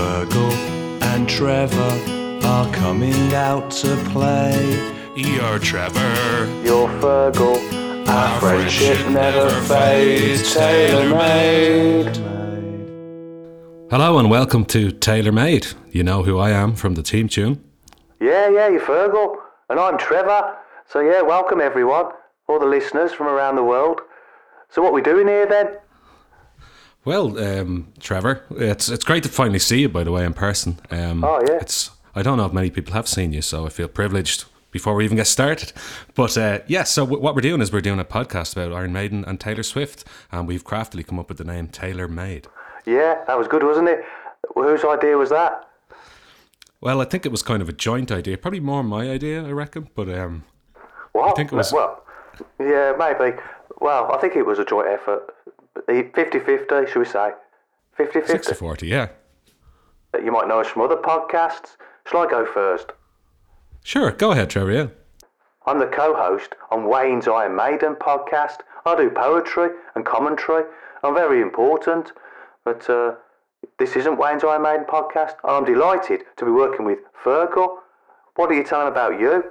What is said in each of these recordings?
Fergal and Trevor are coming out to play. You're Trevor, You're Fergal, our, friendship, never fades, tailor made. Hello and welcome to Tailor Made. You know who I am from the team tune. Yeah, yeah, you're Fergal, and I'm Trevor. So yeah, welcome everyone, all the listeners from around the world. So what we doing here then? Well, um, Trevor, it's it's great to finally see you. By the way, in person. Um, Oh, yeah. It's I don't know if many people have seen you, so I feel privileged. Before we even get started, but uh, yeah, so w- what we're doing is we're doing a podcast about Iron Maiden and Taylor Swift, and we've craftily come up with the name Taylor Made. Yeah, that was good, wasn't it? Whose idea was that? Well, I think it was kind of a joint idea, probably more my idea, I reckon. But um, What? think it was- Well, yeah, maybe. Well, I think it was a joint effort. 50-50, should we say? 50-50. 60-40, yeah, You might know us from other podcasts. Shall I go first? sure, go ahead, Trevor. Yeah. I'm the co-host on Wayne's Iron Maiden podcast. I do poetry and commentary. I'm very important, but uh, this isn't Wayne's Iron Maiden podcast. I'm delighted to be working with Fergal. What are you telling about you?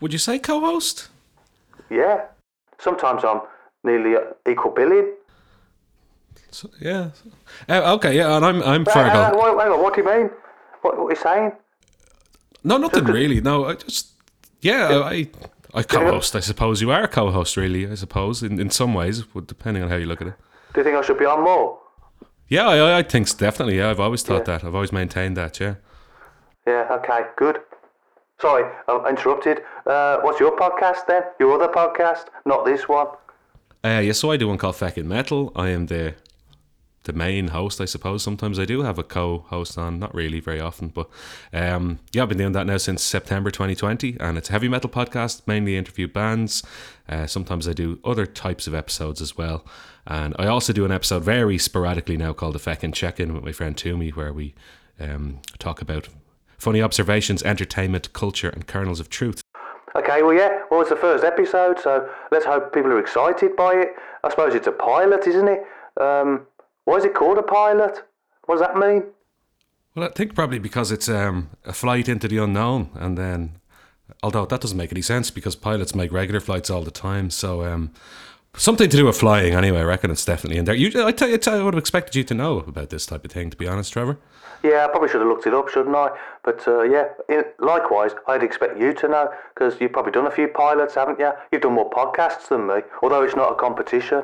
Would you say co-host? Yeah, sometimes I'm nearly uh, equal billing. So, yeah. Uh, okay, yeah, and I'm I'm Hang on, Fergal. wait, wait, wait, what do you mean? What, what are you saying? No, nothing really. No, I just yeah, I I co-host. I suppose you are a co-host, really. I suppose in, in some ways, depending on how you look at it. Do you think I should be on more? Yeah, I, I think definitely. Yeah, I've always thought that. I've always maintained that. Yeah. Yeah, okay, good. Sorry, I interrupted. Uh, what's your podcast then? Your other podcast? Not this one? Uh, yeah, so I do one called Feckin' Metal. I am the the main host, I suppose. Sometimes I do have a co-host on, not really very often, but um, yeah, I've been doing that now since September 2020, and it's a heavy metal podcast, mainly interview bands. Uh, sometimes I do other types of episodes as well, and I also do an episode very sporadically now called the Feckin' Check-In with my friend Toomey, where we um, talk about funny observations, entertainment, culture, and kernels of truth. Okay, well, yeah, well, it's the first episode, so let's hope people are excited by it. I suppose it's a pilot, isn't it? Um, why is it called a pilot? What does that mean? Well, I think probably because it's um, a flight into the unknown, and then, although that doesn't make any sense because pilots make regular flights all the time, so um, something to do with flying anyway. I reckon it's definitely in there. You, I tell you, I would have expected you to know about this type of thing. To be honest, Trevor. Yeah, I probably should have looked it up, shouldn't I? But uh, yeah, in, likewise, I'd expect you to know because you've probably done a few pilots, haven't you? You've done more podcasts than me, although it's not a competition.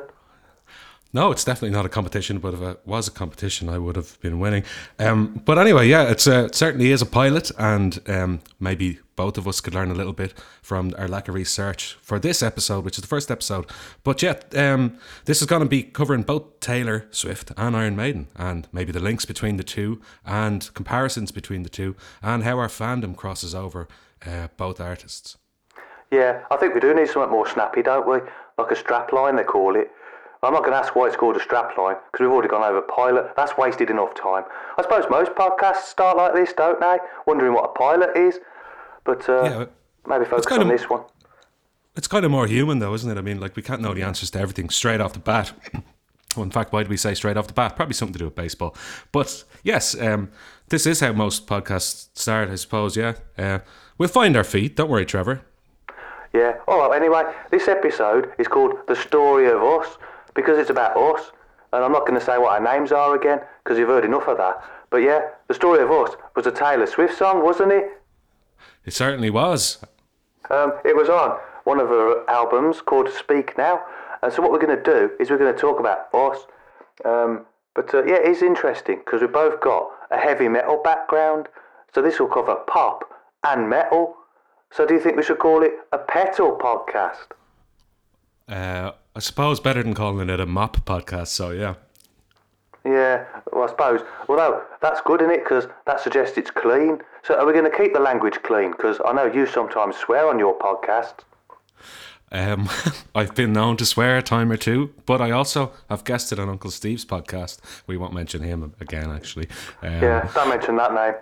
No, it's definitely not a competition, but if it was a competition, I would have been winning. Um, but anyway, yeah, it's a, it certainly is a pilot, and um, maybe both of us could learn a little bit from our lack of research for this episode, which is the first episode. But yeah, um, this is going to be covering both Taylor Swift and Iron Maiden, and maybe the links between the two, and comparisons between the two, and how our fandom crosses over uh, both artists. Yeah, I think we do need something more snappy, don't we? Like a strap line, they call it. I'm not going to ask why it's called a strapline because we've already gone over pilot. That's wasted enough time. I suppose most podcasts start like this, don't they? Wondering what a pilot is. But uh, Yeah, maybe focus kind on of- this one. It's kind of more human, though, isn't it? I mean, like we can't know the answers to everything straight off the bat. well, in fact, why do we say straight off the bat? Probably something to do with baseball. But yes, um, this is how most podcasts start, I suppose. Yeah, uh, we'll find our feet. Don't worry, Trevor. Yeah. All right. Anyway, this episode is called "The Story of Us" because it's about us. And I'm not going to say what our names are again because you've heard enough of that. But yeah, "The Story of Us" was a Taylor Swift song, wasn't it? It certainly was. Um, it was on one of her albums called Speak Now. And so what we're going to do is we're going to talk about us. Um, but uh, yeah, it's interesting because we've both got a heavy metal background. So this will cover pop and metal. So do you think we should call it a petal podcast? Uh, I suppose better than calling it a mop podcast. So yeah. Yeah, well, I suppose. Although that's good, isn't it? Because that suggests it's clean. So are we going to keep the language clean? Because I know you sometimes swear on your podcast. Um, I've been known to swear a time or two, but I also have guested on Uncle Steve's podcast. We won't mention him again, actually. Um, Yeah, don't mention that name.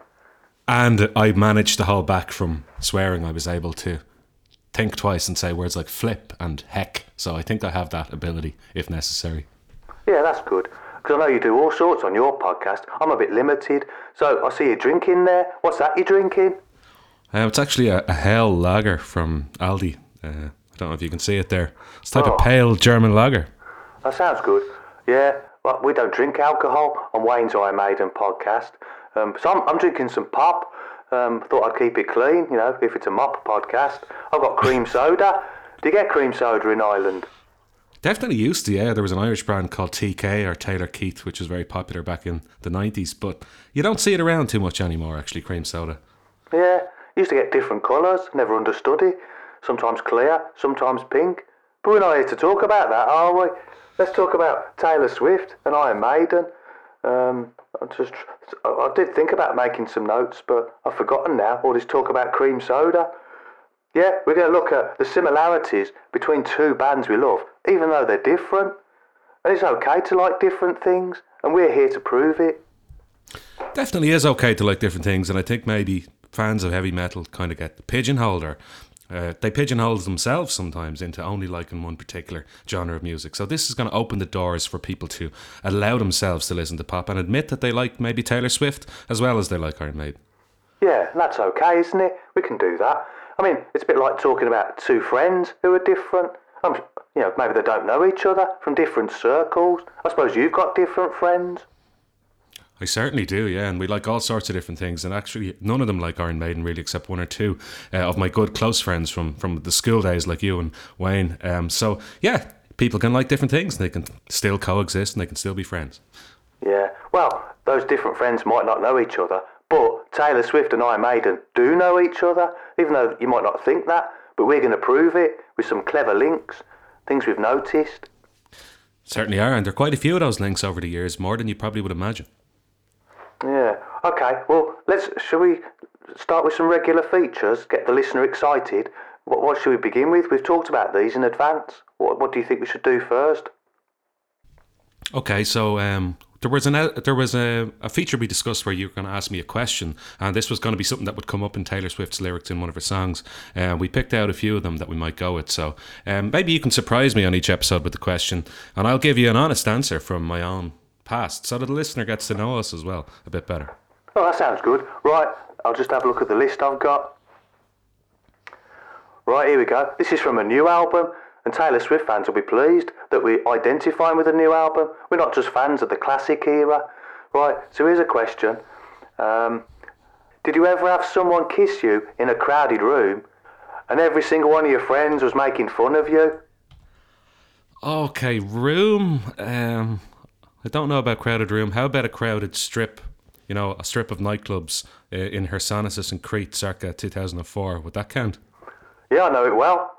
And I managed to hold back from swearing. I was able to think twice and say words like flip and heck. So I think I have that ability if necessary. Yeah, that's good. Because I know you do all sorts on your podcast. I'm a bit limited. So I see you drinking there. What's that you're drinking? Um, it's actually a, a Hell lager from Aldi. Uh, I don't know if you can see it there. It's a type Oh. of pale German lager. That sounds good. Yeah, well, we don't drink alcohol on Wayne's Iron Maiden podcast. Um, so I'm, I'm drinking some pop. Um, thought I'd keep it clean, you know, if it's a mop podcast. I've got cream soda. Do you get cream soda in Ireland? Definitely used to, yeah. There was an Irish brand called TK or Taylor Keith, which was very popular back in the 90s, but you don't see it around too much anymore, actually, cream soda. Yeah, used to get different colours, never understood it. Sometimes clear, sometimes pink. But we're not here to talk about that, are we? Let's talk about Taylor Swift and Iron Maiden. Um, I just, I did think about making some notes, but I've forgotten now. All this talk about cream soda. Yeah, we're going to look at the similarities between two bands we love, even though they're different. And it's okay to like different things, and we're here to prove it. Definitely is okay to like different things, and I think maybe fans of heavy metal kind of get pigeonholed or uh, they pigeonhole themselves sometimes into only liking one particular genre of music. So this is going to open the doors for people to allow themselves to listen to pop and admit that they like maybe Taylor Swift as well as they like Iron Maiden. Yeah, that's okay, isn't it? We can do that. I mean, it's a bit like talking about two friends who are different. You know, maybe they don't know each other from different circles. I suppose you've got different friends. I certainly do, yeah, and we like all sorts of different things, and actually none of them like Iron Maiden really, except one or two uh, of my good close friends from from the school days, like you and Wayne. Um, so yeah, people can like different things, and they can still coexist, and they can still be friends. Yeah, well, those different friends might not know each other, but Taylor Swift and Iron Maiden do know each other, even though you might not think that. But we're going to prove it with some clever links, things we've noticed. Certainly are, and there are quite a few of those links over the years, more than you probably would imagine. Yeah. Okay. Well, let's. Shall we start with some regular features? Get the listener excited. What, what should we begin with? We've talked about these in advance. What, what do you think we should do first? Okay, so um, there was an there was a, a feature we discussed where you were going to ask me a question, and this was going to be something that would come up in Taylor Swift's lyrics in one of her songs. Uh, we picked out a few of them that we might go with. So um, maybe you can surprise me on each episode with the question, and I'll give you an honest answer from my own past, so that the listener gets to know us as well a bit better. Oh, that sounds good. Right. I'll just have a look at the list I've got. Right, here we go. This is from a new album, and Taylor Swift fans will be pleased that we're identifying with a new album. We're not just fans of the classic era. Right, so here's a question. Um, did you ever have someone kiss you in a crowded room and every single one of your friends was making fun of you? Okay, room. Um, I don't know about crowded room. How about a crowded strip? You know, a strip of nightclubs uh, in Hersonissos and Crete, circa 2004. Would that count? Yeah, I know it well.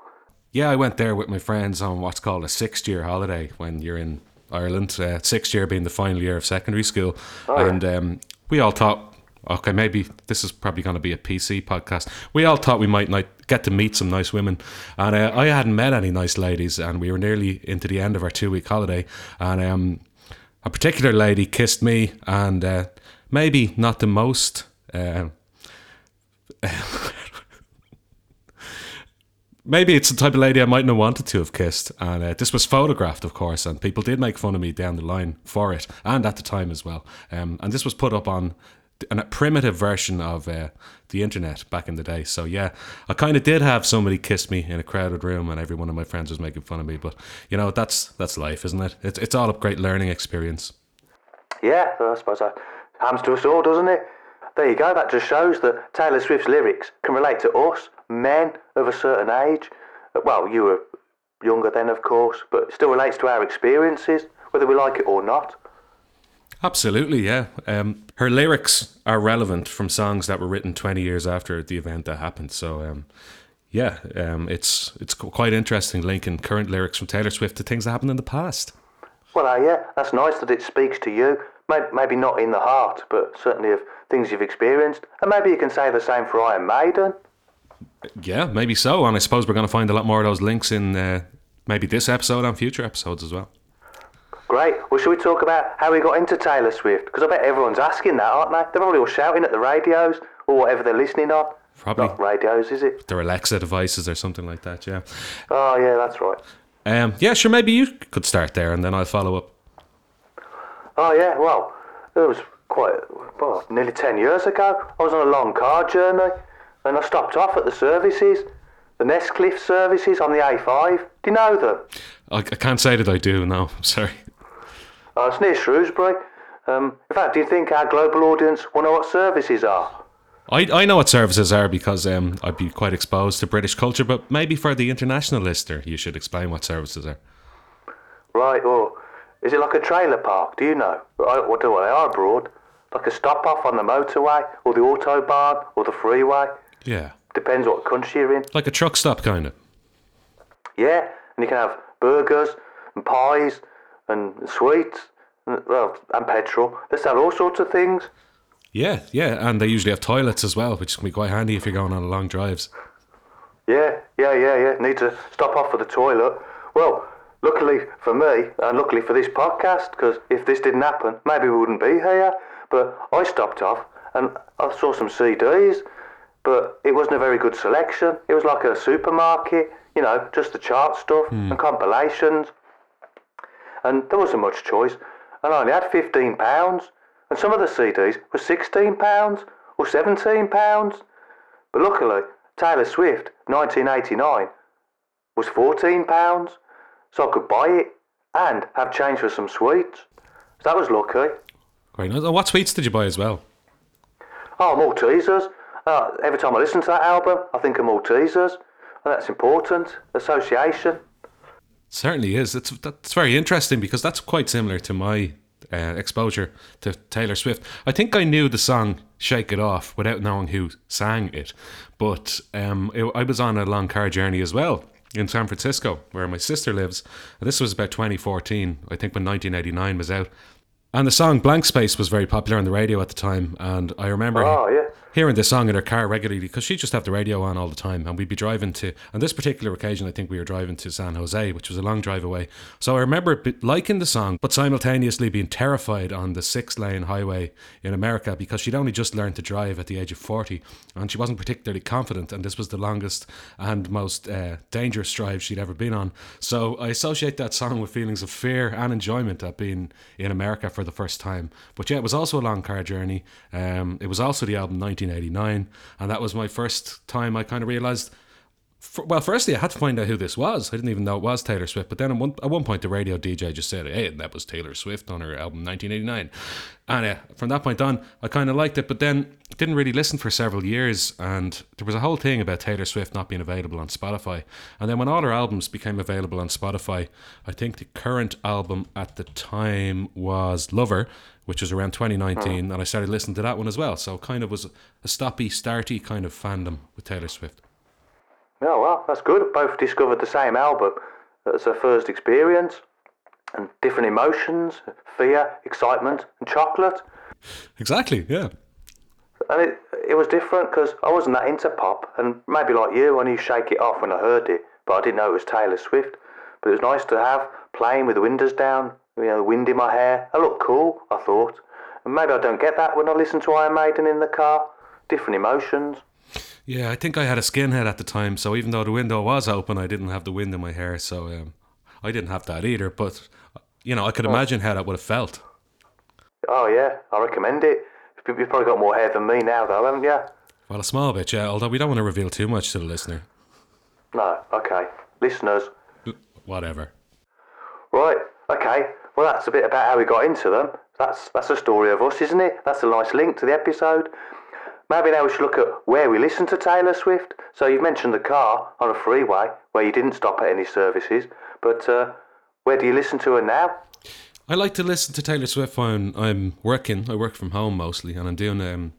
Yeah, I went there with my friends on what's called a sixth year holiday when you're in Ireland. Uh, sixth year being the final year of secondary school, and um, we all thought, okay, maybe this is probably going to be a PC podcast. We all thought we might not get to meet some nice women, and uh, I hadn't met any nice ladies, and we were nearly into the end of our two week holiday, and um, a particular lady kissed me, and uh, maybe not the most. Uh, maybe it's the type of lady I mightn't have wanted to have kissed. And uh, this was photographed, of course, and people did make fun of me down the line for it, and at the time as well. Um, and this was put up on a primitive version of uh, the internet back in the day. So yeah, I kind of did have somebody kiss me in a crowded room, and every one of my friends was making fun of me. But you know, that's that's life, isn't it? It's it's all a great learning experience. Yeah, I suppose that happens to us all, doesn't it? There you go. That just shows that Taylor Swift's lyrics can relate to us, men of a certain age. Well, you were younger then, of course, but still relates to our experiences, whether we like it or not. Absolutely, yeah. Um, her lyrics are relevant from songs that were written 20 years after the event that happened. So, um, yeah, um, it's it's quite interesting linking current lyrics from Taylor Swift to things that happened in the past. Well, uh, yeah, that's nice that it speaks to you. Maybe, maybe not in the heart, but certainly of things you've experienced. And maybe you can say the same for Iron Maiden. Yeah, maybe so. And I suppose we're going to find a lot more of those links in uh, maybe this episode and future episodes as well. Great. Well, shall we talk about how we got into Taylor Swift? Because I bet everyone's asking that, aren't they? They're probably all shouting at the radios or whatever they're listening on. Probably. Not radios, is it? Their Alexa devices or something like that, yeah. Oh, yeah, that's right. Um, yeah, sure, maybe you could start there and then I'll follow up. Oh yeah, well, it was quite well, nearly ten years ago. I was on a long car journey, and I stopped off at the services, the Nesscliffe services on the A5. Do you know them? I, I can't say that I do. No, I'm sorry. Oh, it's near Shrewsbury. Um, in fact, do you think our global audience will know what services are? I, I know what services are because um, I'd be quite exposed to British culture, but maybe for the international listener, you should explain what services are. Right, or is it like a trailer park? Do you know? I, what do they are abroad? Like a stop off on the motorway, or the autobahn, or the freeway. Yeah. Depends what country you're in. Like a truck stop, kind of. Yeah, and you can have burgers and pies and sweets, and, well, and petrol. They sell all sorts of things. Yeah, yeah, and they usually have toilets as well, which can be quite handy if you're going on long drives. Yeah, yeah, yeah, yeah. Need to stop off for the toilet. Well, luckily for me, and luckily for this podcast, because if this didn't happen, maybe we wouldn't be here. But I stopped off and I saw some CDs, but it wasn't a very good selection. It was like a supermarket, you know, just the chart stuff hmm. and compilations. And there wasn't much choice. And I only had fifteen pounds. And some of the CDs were sixteen pounds or seventeen pounds. But luckily, Taylor Swift, 1989, was fourteen pounds, so I could buy it and have change for some sweets. So that was lucky. Quite nice. And what sweets did you buy as well? Oh, Maltesers. Uh, every time I listen to that album, I think of Maltesers. And that's important. Association. Certainly is. It's that's very interesting because that's quite similar to my uh, exposure to Taylor Swift. I think I knew the song "Shake It Off" without knowing who sang it, but um, it, I was on a long car journey as well in San Francisco, where my sister lives. This was about 2014, I think, when 1989 was out. And the song Blank Space was very popular on the radio at the time. And I remember Oh, yeah. Hearing this song in her car regularly because she'd just have the radio on all the time. And we'd be driving to, on this particular occasion, I think we were driving to San Jose, which was a long drive away. So I remember liking the song, but simultaneously being terrified on the six lane highway in America because she'd only just learned to drive at the age of 40 and she wasn't particularly confident. And this was the longest and most uh, dangerous drive she'd ever been on. So I associate that song with feelings of fear and enjoyment at being in America for the first time. But yeah, it was also a long car journey. Um, it was also the album 1989, and that was my first time I kind of realized. For, well, firstly, I had to find out who this was. I didn't even know it was Taylor Swift. But then at one, at one point, the radio DJ just said, "Hey, that was Taylor Swift on her album 1989." And uh, from that point on, I kind of liked it. But then didn't really listen for several years. And there was a whole thing about Taylor Swift not being available on Spotify. And then when all her albums became available on Spotify, I think the current album at the time was Lover, which was around 2019, uh-huh. and I started listening to that one as well. So kind of was a stoppy, starty kind of fandom with Taylor Swift. Oh, well, that's good. Both discovered the same album as their first experience. And different emotions, fear, excitement, and chocolate. Exactly, yeah. And it, it was different because I wasn't that into pop. And maybe like you, I knew Shake It Off when I heard it. But I didn't know it was Taylor Swift. But it was nice to have, playing with the windows down, you know, the wind in my hair. I look cool, I thought. And maybe I don't get that when I listen to Iron Maiden in the car. Different emotions. Yeah, I think I had a skinhead at the time, so even though the window was open, I didn't have the wind in my hair, so um, I didn't have that either. But, you know, I could imagine how that would have felt. Oh, yeah, I recommend it. You've probably got more hair than me now, though, haven't you? Well, a small bit, yeah, although we don't want to reveal too much to the listener. No, okay. Listeners, Whatever. Right. Okay. Well, that's a bit about how we got into them. That's that's a story of us, isn't it? That's a nice link to the episode. Maybe now we should look at where we listen to Taylor Swift. So you've mentioned the car on a freeway where you didn't stop at any services, but uh, where do you listen to her now? I like to listen to Taylor Swift when I'm working. I work from home mostly, and I'm doing um,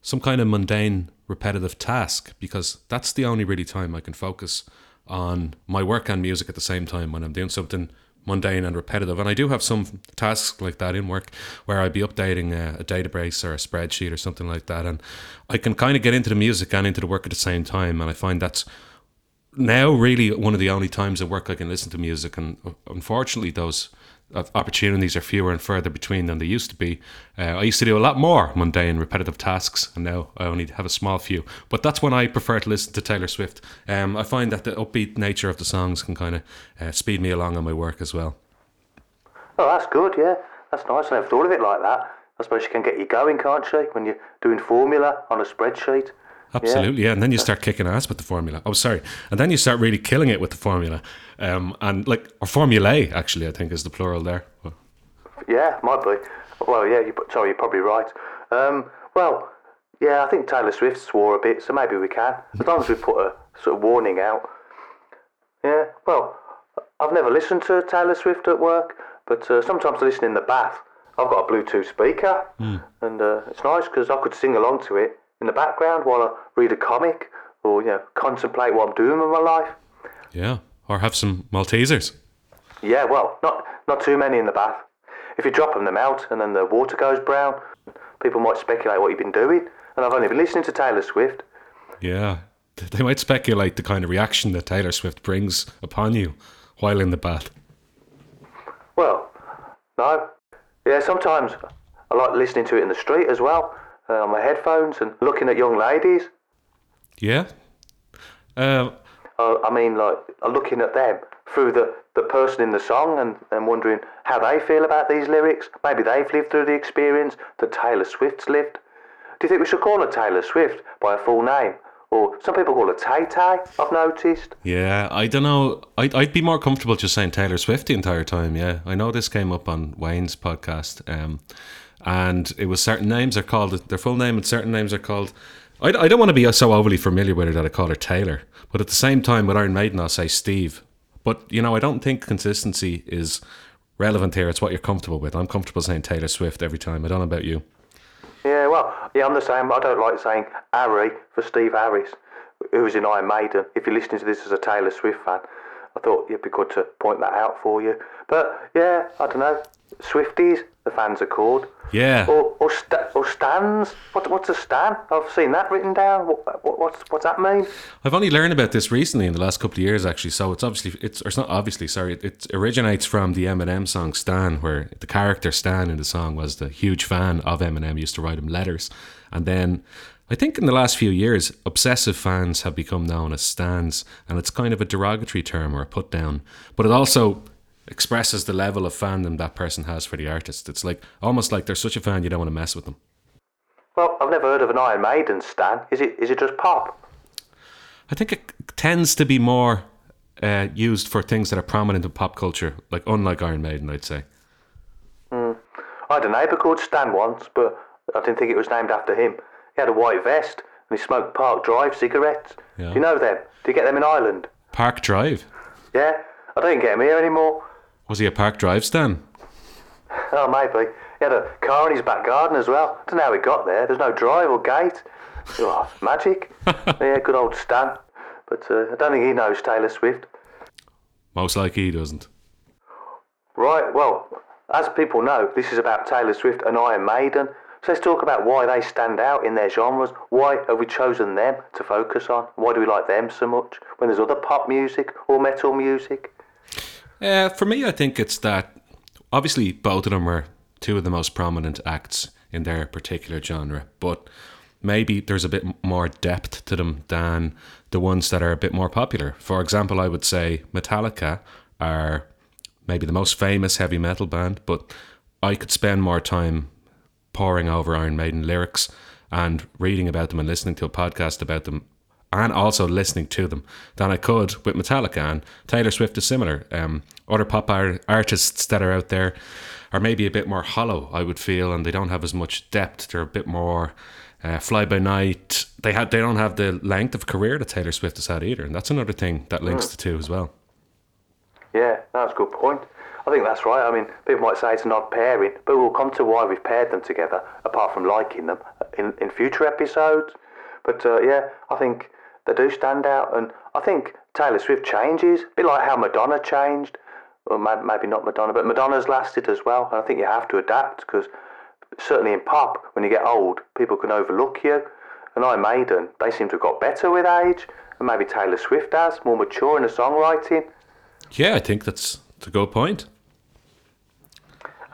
some kind of mundane, repetitive task because that's the only really time I can focus on my work and music at the same time when I'm doing something mundane and repetitive. And I do have some tasks like that in work where I'd be updating a, a database or a spreadsheet or something like that, and I can kind of get into the music and into the work at the same time. And I find that's now really one of the only times at work I can listen to music, and unfortunately, those opportunities are fewer and further between than they used to be. Uh, I used to do a lot more mundane, repetitive tasks, and now I only have a small few. But that's when I prefer to listen to Taylor Swift. Um, I find that the upbeat nature of the songs can kind of uh, speed me along on my work as well. Oh, that's good. Yeah. that's nice. I never thought of it like that. I suppose she can get you going, can't she, when you're doing formula on a spreadsheet? Absolutely, yeah. And then you start kicking ass with the formula. Oh, sorry. And then you start really killing it with the formula. Um, and like, or formulae, actually, I think is the plural there. Yeah, might be. Well, yeah, you, sorry, you're probably right. Um, well, yeah, I think Taylor Swift swore a bit, so maybe we can. As long as we put a sort of warning out. Yeah, well, I've never listened to Taylor Swift at work, but uh, sometimes I listen in the bath. I've got a Bluetooth speaker, and uh, it's nice because I could sing along to it in the background while I read a comic or you know contemplate what I'm doing with my life. Yeah. Or have some Maltesers. Yeah, well, not not too many in the bath. If you drop them, them out and then the water goes brown, people might speculate what you've been doing. And I've only been listening to Taylor Swift. Yeah. They might speculate the kind of reaction that Taylor Swift brings upon you while in the bath. Well, no. Yeah, sometimes I like listening to it in the street as well, uh, on my headphones and looking at young ladies. Yeah. Uh, Uh, I mean, like, looking at them through the, the person in the song and, and wondering how they feel about these lyrics. Maybe they've lived through the experience that Taylor Swift's lived. Do you think we should call her Taylor Swift by her full name? Or some people call her Tay Tay, I've noticed. yeah, I don't know. I'd, I'd be more comfortable just saying Taylor Swift the entire time. Yeah. I know this came up on Wayne's podcast. Um, and it was certain names are called their full name and certain names are called. I, I don't want to be so overly familiar with her that I call her Taylor. But at the same time, with Iron Maiden, I'll say Steve. But, you know, I don't think consistency is relevant here. It's what you're comfortable with. I'm comfortable saying Taylor Swift every time. I don't know about you. Yeah, well, yeah, I'm the same. I don't like saying Harry for Steve Harris, who's in Iron Maiden. If you're listening to this as a Taylor Swift fan, I thought it'd be good to point that out for you. But yeah, I don't know. Swifties, the fans are called. Yeah. Or or, sta- or stands. What, what's a stan? I've seen that written down. What, what, what's what's that mean? I've only learned about this recently in the last couple of years, actually. So it's obviously it's or it's not obviously sorry. It, it originates from the Eminem song "Stan," where the character Stan in the song was the huge fan of Eminem. Used to write him letters, and then I think in the last few years, obsessive fans have become known as stans, and it's kind of a derogatory term or a put down. But it also expresses the level of fandom that person has for the artist. It's like almost like they're such a fan you don't want to mess with them. Well, I've never heard of an Iron Maiden stan. Is it is it just pop? I think it tends to be more uh, used for things that are prominent in pop culture, like unlike Iron Maiden, I'd say. I had a neighbour called Stan once, but I didn't think it was named after him. He had a white vest and he smoked Park Drive cigarettes. Yeah. Do you know them? Do you get them in Ireland? Park Drive. Yeah, I don't get them here anymore. Was he a Park Drive Stan? Oh, maybe. He had a car in his back garden as well. I don't know how he got there. There's no drive or gate. Oh, magic. yeah, good old Stan. But uh, I don't think he knows Taylor Swift. Most likely he doesn't. Right, well, as people know, this is about Taylor Swift and Iron Maiden. So let's talk about why they stand out in their genres. Why have we chosen them to focus on? Why do we like them so much when there's other pop music or metal music? Uh, for me, I think it's that obviously both of them are two of the most prominent acts in their particular genre, but maybe there's a bit more depth to them than the ones that are a bit more popular. For example, I would say Metallica are maybe the most famous heavy metal band, but I could spend more time poring over Iron Maiden lyrics and reading about them and listening to a podcast about them and also listening to them than I could with Metallica and Taylor Swift is similar. Um, other pop art- artists that are out there are maybe a bit more hollow, I would feel, and they don't have as much depth. They're a bit more uh, fly by night. They had they don't have the length of career that Taylor Swift has had either, and that's another thing that links the two as well. Yeah, that's a good point. I think that's right. I mean, people might say it's an odd pairing, but we'll come to why we've paired them together, apart from liking them, in, in future episodes. But uh, yeah, I think they do stand out, and I think Taylor Swift changes, a bit like how Madonna changed. Well, maybe not Madonna, but Madonna's lasted as well. And I think you have to adapt because certainly in pop, when you get old, people can overlook you. And I Maiden, they seem to have got better with age, and maybe Taylor Swift has, more mature in the songwriting. Yeah, I think that's, that's a good point.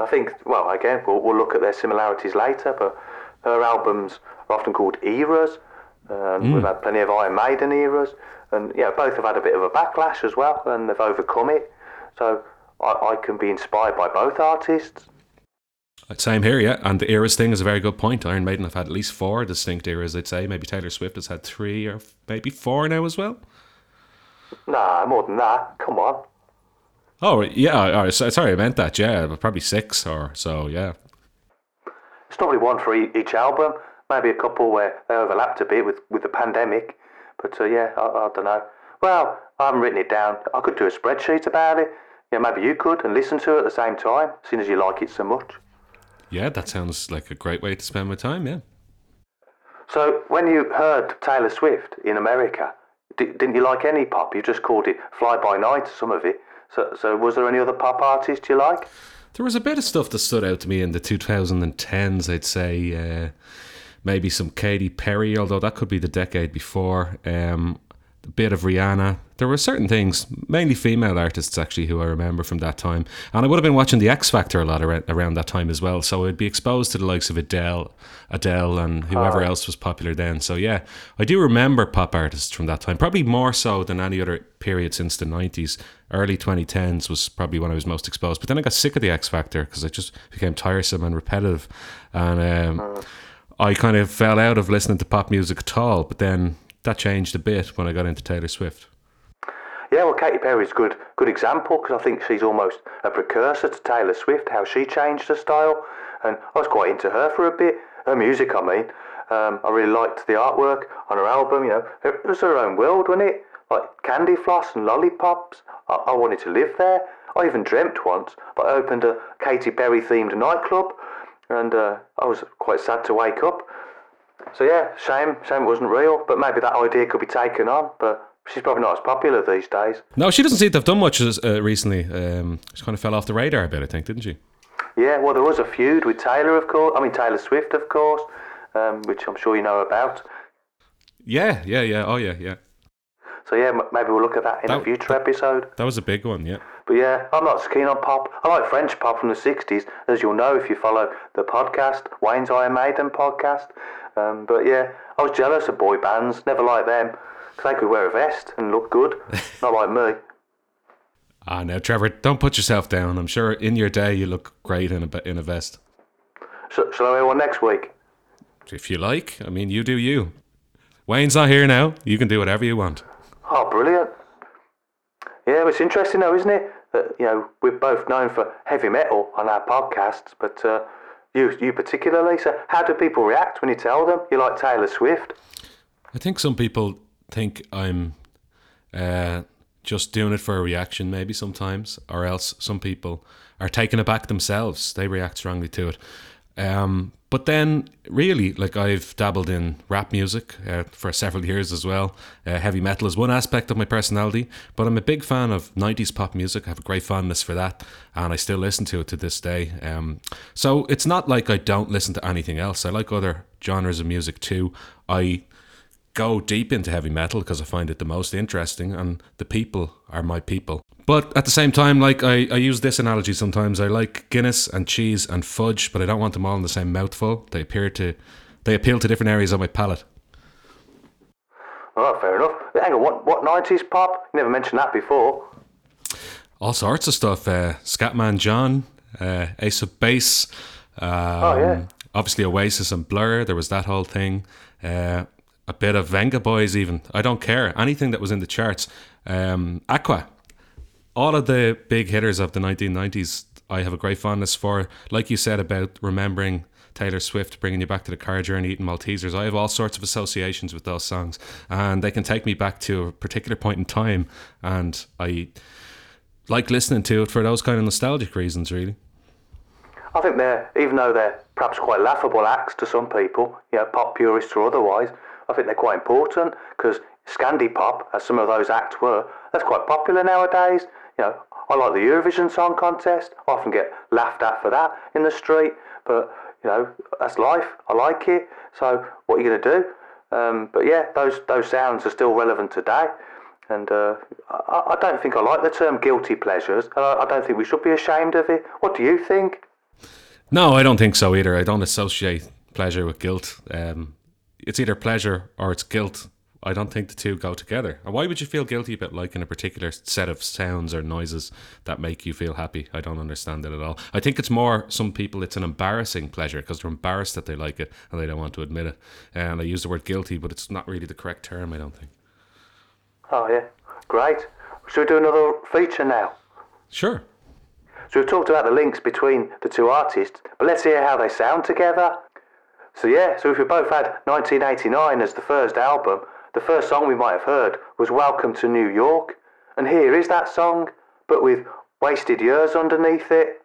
I think, well, again, we'll, we'll look at their similarities later, but her albums are often called eras. Um, We've had plenty of Iron Maiden eras, and yeah, both have had a bit of a backlash as well, and they've overcome it. So I, I can be inspired by both artists. Same here, yeah. And the eras thing is a very good point. Iron Maiden have had at least four distinct eras, I'd say. Maybe Taylor Swift has had three or maybe four now as well. Nah, more than that. Come on. Oh, yeah. Sorry, I meant that. Yeah, probably six or so, yeah. It's normally one for each album. Maybe a couple where they overlapped a bit with, with the pandemic. But uh, yeah, I, I don't know. Well, I haven't written it down. I could do a spreadsheet about it. Yeah, maybe you could and listen to it at the same time, seeing as you like it so much. Yeah, that sounds like a great way to spend my time, yeah. So, when you heard Taylor Swift in America, didn't you like any pop? You just called it Fly By Night, some of it. So, so was there any other pop artists you like? There was a bit of stuff that stood out to me in the 2010s, I'd say. Uh, maybe some Katy Perry, although that could be the decade before. Um, a bit of Rihanna. There were certain things, mainly female artists actually, who I remember from that time. And I would have been watching The X Factor a lot around that time as well. So I'd be exposed to the likes of Adele, Adele, and whoever oh. else was popular then. So yeah, I do remember pop artists from that time. Probably more so than any other period since the nineties. Early 2010s was probably when I was most exposed. But then I got sick of The X Factor because it just became tiresome and repetitive, and um, oh. I kind of fell out of listening to pop music at all. But then that changed a bit when I got into Taylor Swift. Yeah, well, Katy Perry's good good example because I think she's almost a precursor to Taylor Swift. How she changed her style, and I was quite into her for a bit. Her music, I mean, um, I really liked the artwork on her album. You know, it was her own world, wasn't it? Like candy floss and lollipops. I, I wanted to live there. I even dreamt once that I opened a Katy Perry themed nightclub, and uh, I was quite sad to wake up so yeah, shame, shame it wasn't real. But maybe that idea could be taken on. But she's probably not as popular these days. No, she doesn't seem to have done much uh, recently. Um, she kind of fell off the radar a bit, I think, didn't she? Yeah, well, there was a feud with Taylor, of course. I mean, Taylor Swift, of course, um, which I'm sure you know about. Yeah, yeah, yeah. Oh, yeah, yeah. So yeah, maybe we'll look at that in that, a future episode. That was a big one, yeah. But yeah, I'm not so keen on pop. I like French pop from the 60s, as you'll know if you follow the podcast, Wayne's Iron Maiden podcast. Um, but yeah, I was jealous of boy bands, never liked them, because they could wear a vest and look good, not like me. Ah, now, Trevor, don't put yourself down. I'm sure in your day you look great in a, in a vest. So, shall I wear one next week? If you like. I mean, you do you. Wayne's not here now. You can do whatever you want. Oh, brilliant. Yeah, it's interesting though, isn't it? That, you know, we're both known for heavy metal on our podcasts, but uh, you, you particularly. So, how do people react when you tell them you like Taylor Swift? I think some people think I'm uh, just doing it for a reaction, maybe sometimes, or else some people are taken aback themselves. They react strongly to it. Um, but then, really, like I've dabbled in rap music uh, for several years as well. Uh, heavy metal is one aspect of my personality, but I'm a big fan of 90s pop music. I have a great fondness for that, and I still listen to it to this day. Um, so it's not like I don't listen to anything else. I like other genres of music too. I go deep into heavy metal because I find it the most interesting, and the people are my people. But at the same time, like I, I use this analogy sometimes. I like Guinness and cheese and fudge, but I don't want them all in the same mouthful. They appear to, they appeal to different areas of my palate. Oh, fair enough. Hang on, what what nineties pop? Never mentioned that before. All sorts of stuff. Uh, Scatman John, uh, Ace of Base. Um, oh yeah. Obviously, Oasis and Blur. There was that whole thing. Uh, a bit of Venga Boys, even. I don't care. Anything that was in the charts. Um, Aqua all of the big hitters of the 1990s, I have a great fondness for. Like you said about remembering Taylor Swift bringing you back to the car journey, eating Maltesers. I have all sorts of associations with those songs, and they can take me back to a particular point in time, and I like listening to it for those kind of nostalgic reasons, really. I think they're, even though they're perhaps quite laughable acts to some people, you know, pop purists or otherwise, I think they're quite important because Scandi pop, as some of those acts were, that's quite popular nowadays. You know, I like the Eurovision Song Contest. I often get laughed at for that in the street, but you know, that's life. I like it. So what are you going to do? Um, but yeah, those those sounds are still relevant today. And uh, I, I, don't think I like the term guilty pleasures, and I, I don't think we should be ashamed of it. What do you think? No, I don't think so either. I don't associate pleasure with guilt. Um, it's either pleasure or it's guilt I don't think the two go together. And why would you feel guilty about liking a particular set of sounds or noises that make you feel happy? I don't understand it at all. I think it's more some people it's an embarrassing pleasure because they're embarrassed that they like it and they don't want to admit it. And I use the word guilty, but it's not really the correct term. I don't think. Oh yeah, great. Should we do another feature now? Sure. So we've talked about the links between the two artists, but let's hear how they sound together. So yeah, so if we both had 1989 as the first album, the first song we might have heard was Welcome to New York. And here is that song, but with wasted years underneath it.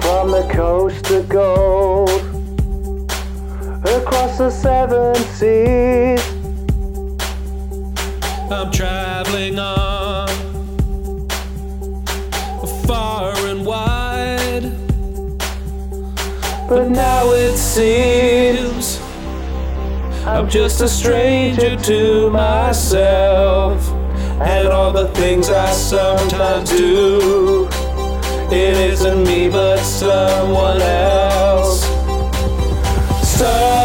From the coast to gold, across the seven seas. I'm traveling on But now it seems I'm just a stranger to myself and all the things I sometimes do. It isn't me, but someone else. So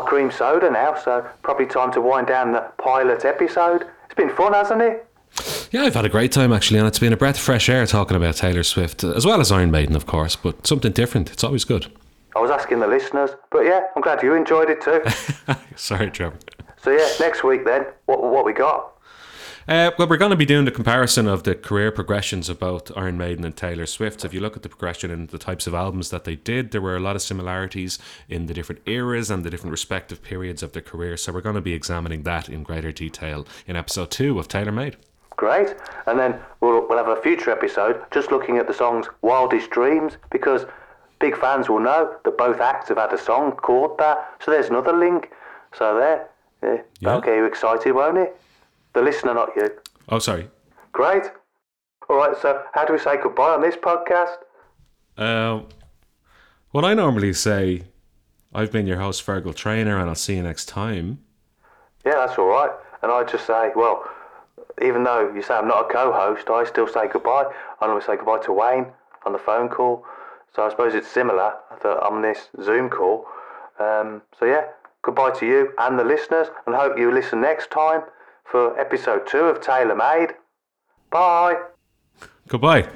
my cream soda now, so probably time to wind down the pilot episode. It's been fun, hasn't it? Yeah, I've had a great time actually, and it's been a breath of fresh air talking about Taylor Swift, as well as Iron Maiden, of course, but something different. It's always good. I was asking the listeners, but yeah, I'm glad you enjoyed it too. Sorry, Trevor. so yeah, next week then, what what we got? Uh, well, we're going to be doing the comparison of the career progressions of both Iron Maiden and Taylor Swift. So if you look at the progression and the types of albums that they did, there were a lot of similarities in the different eras and the different respective periods of their career. So we're going to be examining that in greater detail in episode two of Taylor Made. Great, and then we'll we'll have a future episode just looking at the songs "Wildest Dreams" because big fans will know that both acts have had a song called that. So there's another link. So there, yeah. Yeah. okay, you excited, won't it? The listener, not you. Oh, sorry. Great. All right, so how do we say goodbye on this podcast? Uh, what I normally say, I've been your host, Fergal Trainer, and I'll see you next time. Yeah, that's all right. And I just say, well, even though you say I'm not a co-host, I still say goodbye. I normally say goodbye to Wayne on the phone call. So I suppose it's similar that on this Zoom call. Um, so yeah, goodbye to you and the listeners, and hope you listen next time for episode two of Tailor Made. Bye. Goodbye.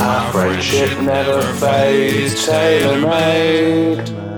Our friendship never fades, tailor made.